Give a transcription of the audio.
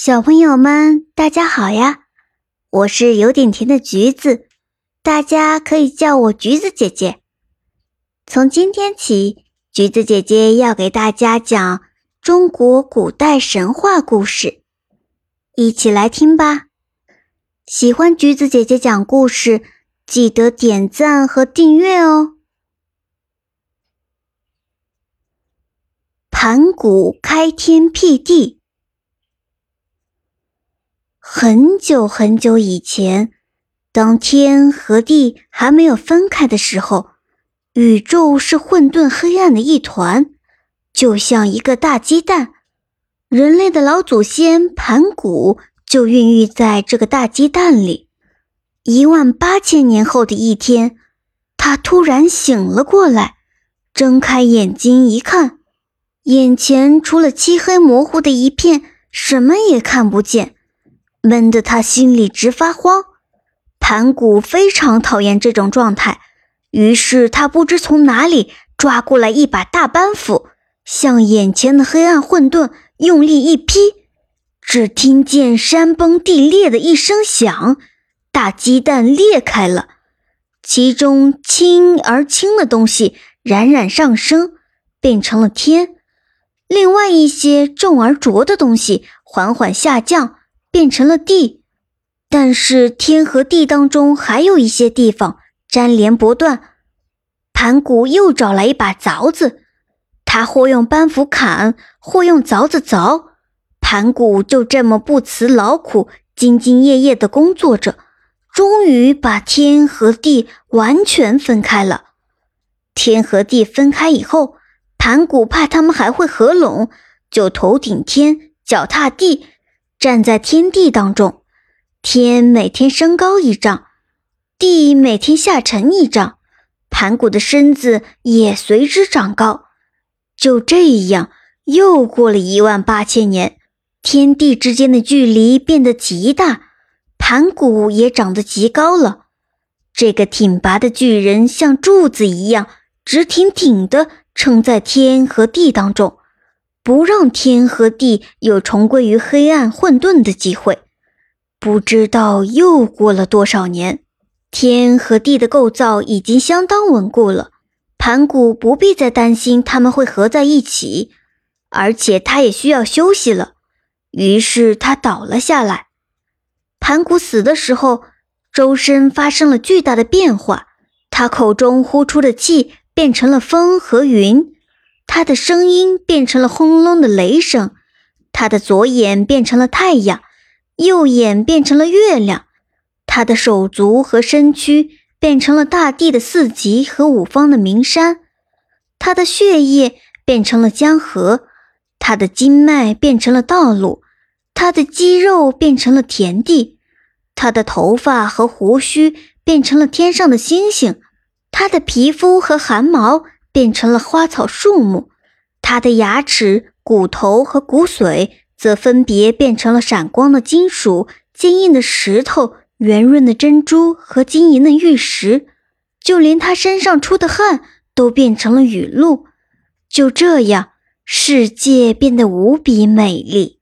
小朋友们，大家好呀！我是有点甜的橘子，大家可以叫我橘子姐姐。从今天起，橘子姐姐要给大家讲中国古代神话故事，一起来听吧。喜欢橘子姐姐讲故事，记得点赞和订阅哦。盘古开天辟地。很久很久以前，当天和地还没有分开的时候，宇宙是混沌黑暗的一团，就像一个大鸡蛋。人类的老祖先盘古就孕育在这个大鸡蛋里。一万八千年后的一天，他突然醒了过来，睁开眼睛一看，眼前除了漆黑模糊的一片，什么也看不见。闷得他心里直发慌，盘古非常讨厌这种状态，于是他不知从哪里抓过来一把大板斧，向眼前的黑暗混沌用力一劈，只听见山崩地裂的一声响，大鸡蛋裂开了，其中轻而轻的东西冉冉上升，变成了天；另外一些重而浊的东西缓缓下降。变成了地，但是天和地当中还有一些地方粘连不断。盘古又找来一把凿子，他或用板斧砍，或用凿子凿。盘古就这么不辞劳苦、兢兢业业地工作着，终于把天和地完全分开了。天和地分开以后，盘古怕他们还会合拢，就头顶天，脚踏地。站在天地当中，天每天升高一丈，地每天下沉一丈，盘古的身子也随之长高。就这样，又过了一万八千年，天地之间的距离变得极大，盘古也长得极高了。这个挺拔的巨人像柱子一样直挺挺地撑在天和地当中。不让天和地有重归于黑暗混沌的机会。不知道又过了多少年，天和地的构造已经相当稳固了，盘古不必再担心他们会合在一起，而且他也需要休息了。于是他倒了下来。盘古死的时候，周身发生了巨大的变化，他口中呼出的气变成了风和云。他的声音变成了轰隆的雷声，他的左眼变成了太阳，右眼变成了月亮，他的手足和身躯变成了大地的四极和五方的名山，他的血液变成了江河，他的经脉变成了道路，他的肌肉变成了田地，他的头发和胡须变成了天上的星星，他的皮肤和汗毛。变成了花草树木，他的牙齿、骨头和骨髓则分别变成了闪光的金属、坚硬的石头、圆润的珍珠和晶莹的玉石，就连他身上出的汗都变成了雨露。就这样，世界变得无比美丽。